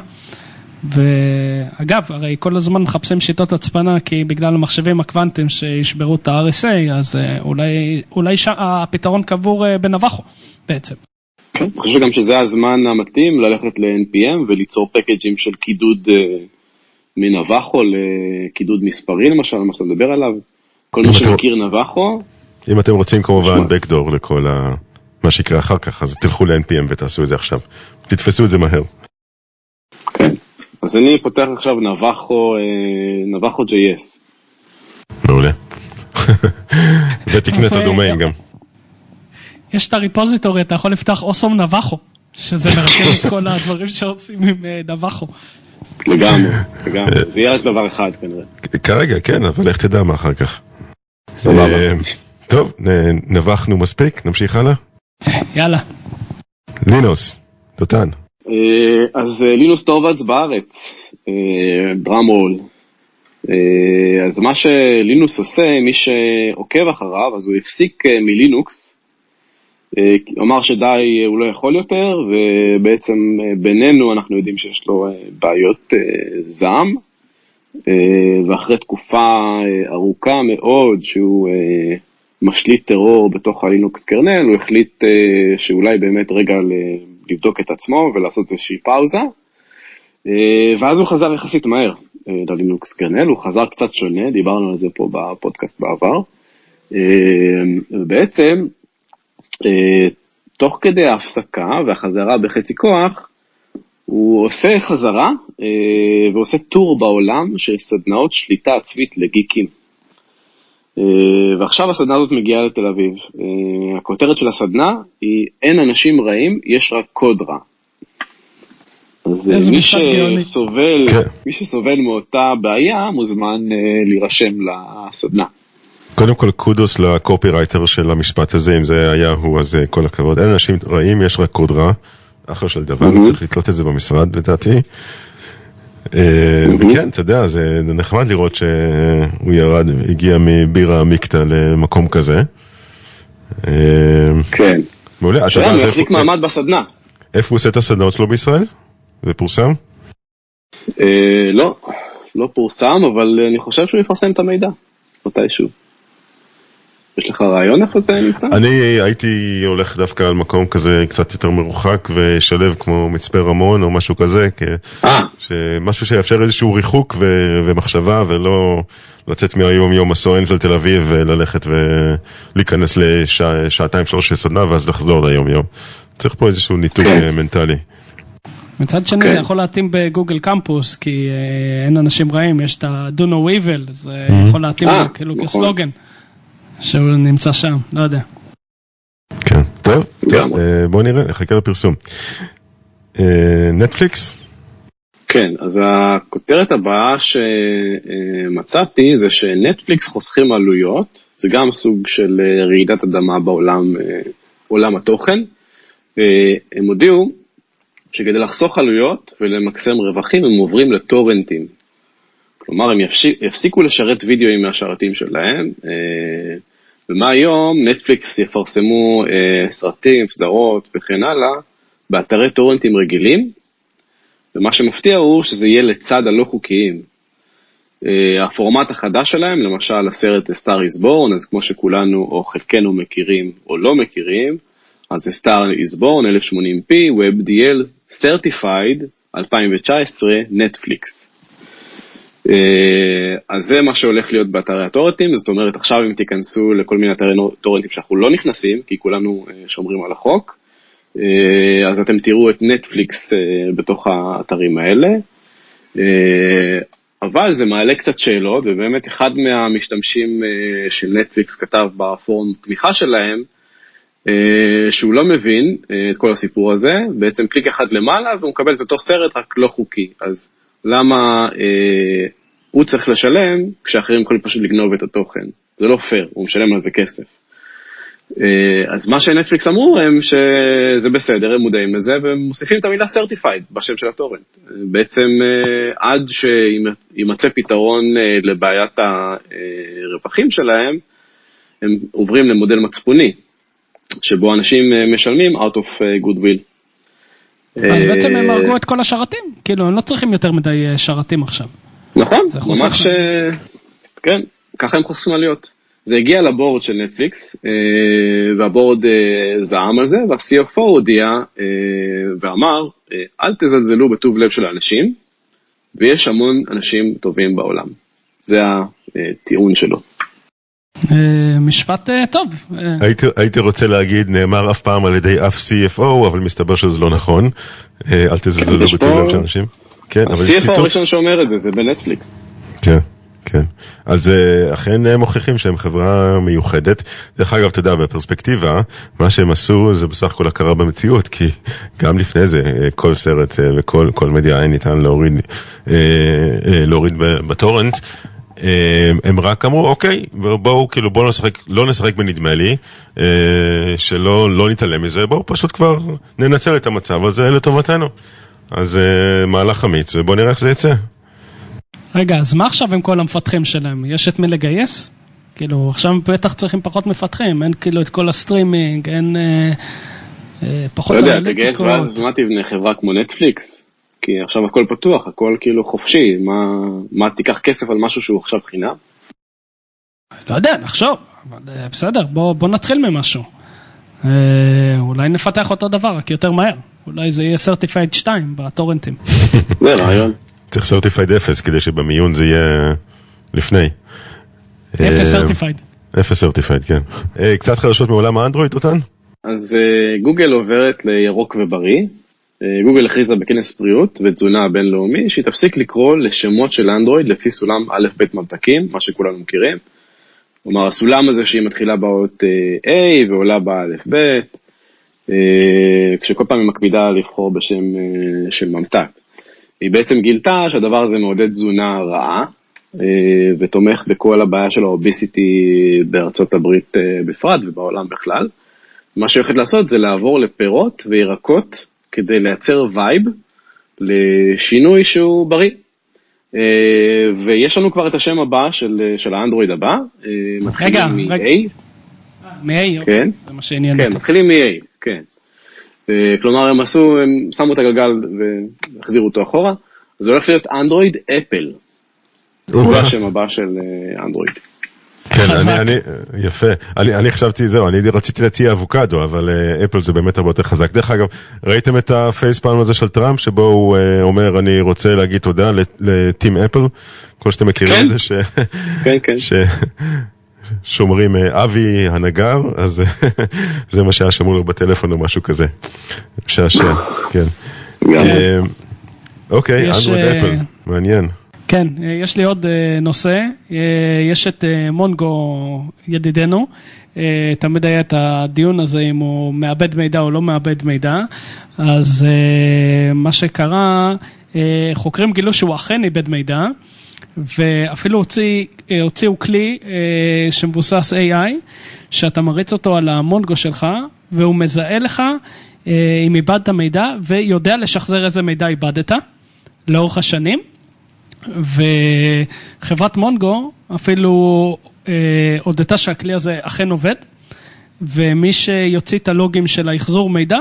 ואגב, הרי כל הזמן מחפשים שיטות הצפנה, כי בגלל המחשבים הקוונטיים שישברו את ה-RSA, אז אה, אולי, אולי ש... הפתרון קבור אה, בנבחו, בעצם. כן, אני חושב גם שזה הזמן המתאים ללכת ל-NPM וליצור פקאג'ים של קידוד אה, מנבחו לקידוד מספרי למשל, מה שאתה מדבר עליו. כל מי שמכיר נבחו, אם אתם רוצים כמובן backdoor לכל ה... מה שיקרה אחר כך, אז תלכו ל-NPM ותעשו את זה עכשיו. תתפסו את זה מהר. כן. אז אני פותח עכשיו נבחו, אה, נבחו JS. מעולה. ותקנה את אה, הדומיין גם. יש את הריפוזיטורי, אתה יכול לפתוח אוסום נבחו, שזה מרכז את כל הדברים שעושים עם אה, נבחו. לגמרי, לגמרי. זה יהיה רק דבר אחד כנראה. כרגע, כן, אבל איך תדע מה אחר כך. טוב, נבחנו מספיק, נמשיך הלאה. יאללה. לינוס, דותן. אה, אז אה, לינוס טורבץ בארץ, דראם רול. אה, אז מה שלינוס עושה, מי שעוקב אחריו, אז הוא הפסיק מלינוקס. הוא אמר שדי, הוא לא יכול יותר, ובעצם בינינו אנחנו יודעים שיש לו בעיות זעם. ואחרי תקופה ארוכה מאוד שהוא משליט טרור בתוך הלינוקס קרנל, הוא החליט שאולי באמת רגע לבדוק את עצמו ולעשות איזושהי פאוזה. אה, ואז הוא חזר יחסית מהר אה, ללינוקס קרנל, הוא חזר קצת שונה, דיברנו על זה פה בפודקאסט בעבר. אה, ובעצם, אה, תוך כדי ההפסקה והחזרה בחצי כוח, הוא עושה חזרה, ועושה טור בעולם של סדנאות שליטה עצמית לגיקים. אה, ועכשיו הסדנה הזאת מגיעה לתל אביב. אה, הכותרת של הסדנה היא אין אנשים רעים, יש רק קוד רע. אז אה, מי. שסובל, כן. מי שסובל מאותה בעיה מוזמן להירשם לסדנה. קודם כל קודוס לקופירייטר של המשפט הזה, אם זה היה הוא, אז כל הכבוד. אין אנשים רעים, יש רק קוד רע. אחלה של דבר, מהמם. צריך לתלות את זה במשרד לדעתי. אה, וכן, אתה יודע, זה זה נחמד לראות שהוא ירד, הגיע מבירה עמיקתא למקום כזה. אה, כן. מעולה, אתה יודע, הוא אז יחזיק איפה- מעמד בסדנה. איפה הוא עושה את הסדנאות שלו בישראל? זה פורסם? אה, לא, לא פורסם, אבל אני חושב שהוא יפרסם את המידע, מתישהו. יש לך רעיון איפה זה נמצא? אני הייתי הולך דווקא על מקום כזה קצת יותר מרוחק ושלב כמו מצפה רמון או משהו כזה, כ- אה, משהו שיאפשר איזשהו ריחוק ו- ומחשבה ולא לצאת מהיום יום הסואן של תל אביב וללכת ולהיכנס לשעתיים שלוש של סדנה ואז לחזור ליום יום. צריך פה איזשהו ניתוק כן. אה, מנטלי. מצד שני כן. זה יכול להתאים בגוגל קמפוס, כי אה, אין אנשים רעים, יש את ה-do no evil, זה יכול להתאים אה, כאילו נכון. כסלוגן, שהוא נמצא שם, לא יודע. כן. טוב, טוב. אה, בוא נראה, נחכה לפרסום. אה, נטפליקס? כן, אז הכותרת הבאה שמצאתי זה שנטפליקס חוסכים עלויות, זה גם סוג של אה, רעידת אדמה בעולם אה, עולם התוכן. אה, הם הודיעו שכדי לחסוך עלויות ולמקסם רווחים הם עוברים לטורנטים. כלומר, הם יפסיקו לשרת וידאוים מהשרתים שלהם, אה, ומהיום נטפליקס יפרסמו אה, סרטים, סדרות וכן הלאה באתרי טורנטים רגילים, ומה שמפתיע הוא שזה יהיה לצד הלא חוקיים. Uh, הפורמט החדש שלהם, למשל הסרט Star is Born, אז כמו שכולנו או חלקנו מכירים או לא מכירים, אז Star is Born 1080p, WebDL Certified 2019, נטפליקס. Uh, אז זה מה שהולך להיות באתרי הטורנטים, זאת אומרת עכשיו אם תיכנסו לכל מיני אתרי טורנטים שאנחנו לא נכנסים, כי כולנו uh, שומרים על החוק, אה, אז אתם תראו את נטפליקס אה, בתוך האתרים האלה. אה, אבל זה מעלה קצת שאלות, ובאמת אחד מהמשתמשים אה, של נטפליקס כתב בפורום תמיכה שלהם, אה, שהוא לא מבין אה, את כל הסיפור הזה, בעצם קליק אחד למעלה והוא מקבל את אותו סרט רק לא חוקי. אז למה אה, הוא צריך לשלם כשאחרים יכולים פשוט לגנוב את התוכן? זה לא פייר, הוא משלם על זה כסף. אה, אז מה שנטפליקס אמרו הם שזה בסדר, הם מודעים לזה, והם מוסיפים את המילה certified בשם של הטורנט. בעצם אה, עד שימצא פתרון אה, לבעיית הרווחים שלהם, הם עוברים למודל מצפוני, שבו אנשים משלמים out of goodwill. אז בעצם הם הרגו את כל השרתים, כאילו הם לא צריכים יותר מדי שרתים עכשיו. נכון, זה חוסך ממש, אה, כן, ככה הם חוסכים עלויות. זה הגיע לבורד של נטפליקס, אה, והבורד אה, זעם על זה, וה-CFO הודיע ואמר, אל תזלזלו בטוב לב של האנשים, ויש המון אנשים טובים בעולם. זה הטיעון שלו. משפט טוב. הייתי, הייתי רוצה להגיד, נאמר אף פעם על ידי אף CFO, אבל מסתבר שזה לא נכון. אל תזלזלו יש בטוב לב של אנשים. כן, אבל יש ה-CFO ציטוט. הראשון שאומר את זה, זה בנטפליקס. כן, כן. אז אה, אכן אה, מוכיחים שהם חברה מיוחדת. דרך אגב, אתה יודע, בפרספקטיבה, מה שהם עשו זה בסך הכל הכרה במציאות, כי גם לפני זה, אה, כל סרט אה, וכל כל מדיה היה ניתן להוריד, להוריד בטורנט. הם רק אמרו, אוקיי, בואו, כאילו, בואו נשחק, לא נשחק בנדמה לי, שלא לא נתעלם מזה, בואו פשוט כבר ננצל את המצב הזה לטובתנו. אז אה, מהלך אמיץ, ובואו נראה איך זה יצא. רגע, אז מה עכשיו עם כל המפתחים שלהם? יש את מי לגייס? כאילו, עכשיו בטח צריכים פחות מפתחים, אין כאילו את כל הסטרימינג, אין אה, אה, פחות לא יודע. תגייס ואז מה תבנה חברה כמו נטפליקס? כי עכשיו הכל פתוח, הכל כאילו חופשי, מה, מה תיקח כסף על משהו שהוא עכשיו חינם? לא יודע, נחשוב, אבל אה, בסדר, בוא, בוא נתחיל ממשהו. אה, אולי נפתח אותו דבר, רק יותר מהר. אולי זה יהיה Certified 2 בטורנטים. זה רעיון. צריך Certified אפס כדי שבמיון זה יהיה לפני. אפס אה, Certified. אפס Certified, כן. אה, קצת חדשות מעולם האנדרואיד, דותן? אז אה, גוגל עוברת לירוק ובריא, אה, גוגל הכריזה בכנס בריאות ותזונה הבינלאומי שהיא תפסיק לקרוא לשמות של אנדרואיד לפי סולם א' ב' ממתקים, מה שכולנו מכירים. כלומר, הסולם הזה שהיא מתחילה באות A ועולה באלף ב', כשכל פעם היא מקפידה לבחור בשם של ממתק. היא בעצם גילתה שהדבר הזה מעודד תזונה רעה, ותומך בכל הבעיה של האוביסיטי בארצות הברית בפרט ובעולם בכלל. מה שהיא הולכת לעשות זה לעבור לפירות וירקות כדי לייצר וייב לשינוי שהוא בריא. אה, ויש לנו כבר את השם הבא של, של האנדרואיד הבא. אה, רגע, רגע. מ-A, כן. זה מה שעניין כן, אותי. כן, מתחילים מ-A, כן. אה, כלומר, הם עשו, הם שמו את הגלגל והחזירו אותו אחורה, זה הולך להיות אנדרואיד Apple. זה השם הבא של אנדרואיד. כן, אני, אני, יפה. אני, אני חשבתי, זהו, אני רציתי להציע אבוקדו, אבל אפל uh, זה באמת הרבה יותר חזק. דרך אגב, ראיתם את הפייספלם הזה של טראמפ, שבו הוא uh, אומר, אני רוצה להגיד תודה לטים אפל, כמו שאתם מכירים כן? את זה, ש... כן, כן. ש... שומרים uh, אבי הנגר, אז זה מה שהיה שמור לו בטלפון או משהו כזה. שעשע, כן. אוקיי, אנדרואיד אפל, מעניין. כן, אה, יש לי עוד אה, נושא, אה, יש את מונגו ידידנו, תמיד היה את הדיון הזה אם הוא מאבד מידע או לא מאבד מידע, אז מה שקרה, חוקרים גילו שהוא אכן איבד מידע, ואפילו הוציא, הוציאו כלי שמבוסס AI, שאתה מריץ אותו על המונגו שלך, והוא מזהה לך אם איבדת מידע, ויודע לשחזר איזה מידע איבדת לאורך השנים. וחברת מונגו אפילו אה, הודתה שהכלי הזה אכן עובד, ומי שיוציא את הלוגים של האחזור מידע,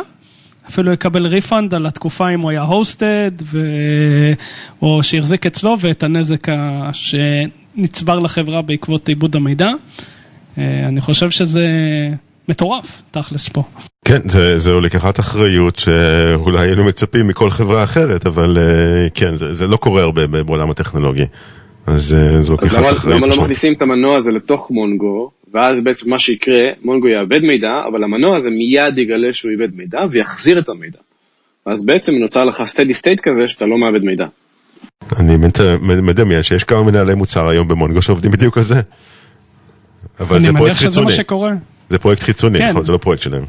אפילו יקבל ריפאנד על התקופה אם הוא היה הוסטד, ו... או שהחזיק אצלו, ואת הנזק שנצבר לחברה בעקבות עיבוד המידע. אה, אני חושב שזה מטורף, תכלס פה. כן, זה, זו לקיחת אחריות שאולי היינו מצפים מכל חברה אחרת, אבל uh, כן, זה, זה לא קורה הרבה בעולם הטכנולוגי. אז uh, זו לקיחת אחריות. אז למה לא מכניסים את המנוע הזה לתוך מונגו, ואז בעצם מה שיקרה, מונגו יאבד מידע, אבל המנוע הזה מיד יגלה שהוא איבד מידע ויחזיר את המידע. אז בעצם נוצר לך סטדי סטייט כזה שאתה לא מאבד מידע. אני מדמיין שיש כמה מנהלי מוצר היום במונגו שעובדים בדיוק על זה. אבל זה פרויקט חיצוני. אני מניח שזה מה שקורה. זה פרויקט חיצוני, כן. נכון? זה לא פרויקט שלהם.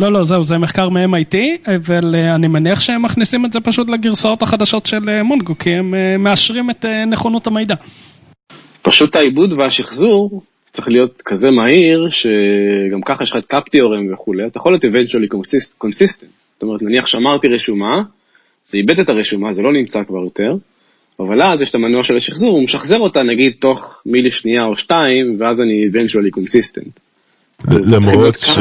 לא, לא, זהו, זה מחקר מ-MIT, אבל אה, אני מניח שהם מכניסים את זה פשוט לגרסאות החדשות של אה, מונגו, כי הם אה, מאשרים את נכונות המידע. פשוט העיבוד והשחזור צריך להיות כזה מהיר, שגם ככה יש לך את קפטיורם וכולי, אתה יכול להיות eventually consistent. זאת אומרת, נניח שמרתי רשומה, זה איבד את הרשומה, זה לא נמצא כבר יותר, אבל אז יש את המנוע של השחזור, הוא משחזר אותה נגיד תוך מילי שנייה או שתיים, ואז אני eventually consistent. למרות ש...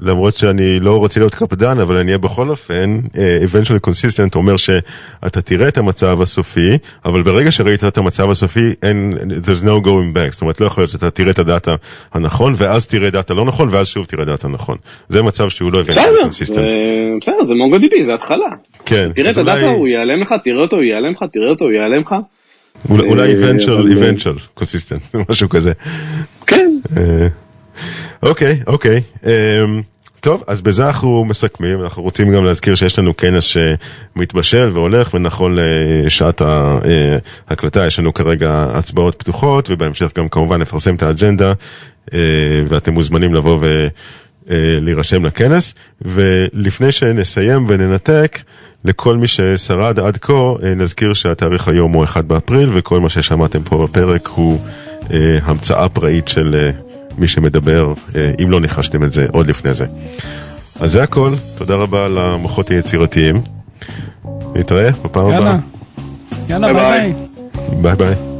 למרות שאני לא רוצה להיות קפדן, אבל אני אהיה בכל אופן, אה, eventually consistent אומר שאתה תראה את המצב הסופי, אבל ברגע שראית את המצב הסופי, אין, there's no going back, זאת אומרת לא יכול להיות שאתה תראה את הדאטה הנכון, ואז תראה דאטה לא נכון, ואז שוב תראה דאטה נכון. זה מצב שהוא לא eventually consistent. בסדר, זה מונגו דיבי, זה התחלה. כן. תראה את הדאטה, הוא ייעלם לך, תראה אותו, הוא ייעלם לך, תראה אותו, הוא ייעלם לך. אולי אה, eventual, eventual consistent, משהו כזה. כן. אה, אוקיי, אוקיי. אמ, טוב, אז בזה אנחנו מסכמים, אנחנו רוצים גם להזכיר שיש לנו כנס שמתבשל והולך, ונכון לשעת ההקלטה יש לנו כרגע הצבעות פתוחות, ובהמשך גם כמובן נפרסם את האג'נדה, אה, ואתם מוזמנים לבוא ולהירשם לכנס. ולפני שנסיים וננתק, לכל מי ששרד עד כה, אה, נזכיר שהתאריך היום הוא 1 באפריל, וכל מה ששמעתם פה בפרק הוא אה, המצאה פראית של... מי שמדבר, אה, אם לא ניחשתם את זה עוד לפני זה. אז זה הכל, תודה רבה למוחות היצירתיים. נתראה בפעם הבאה. יאללה, יאללה ביי ביי. ביי ביי.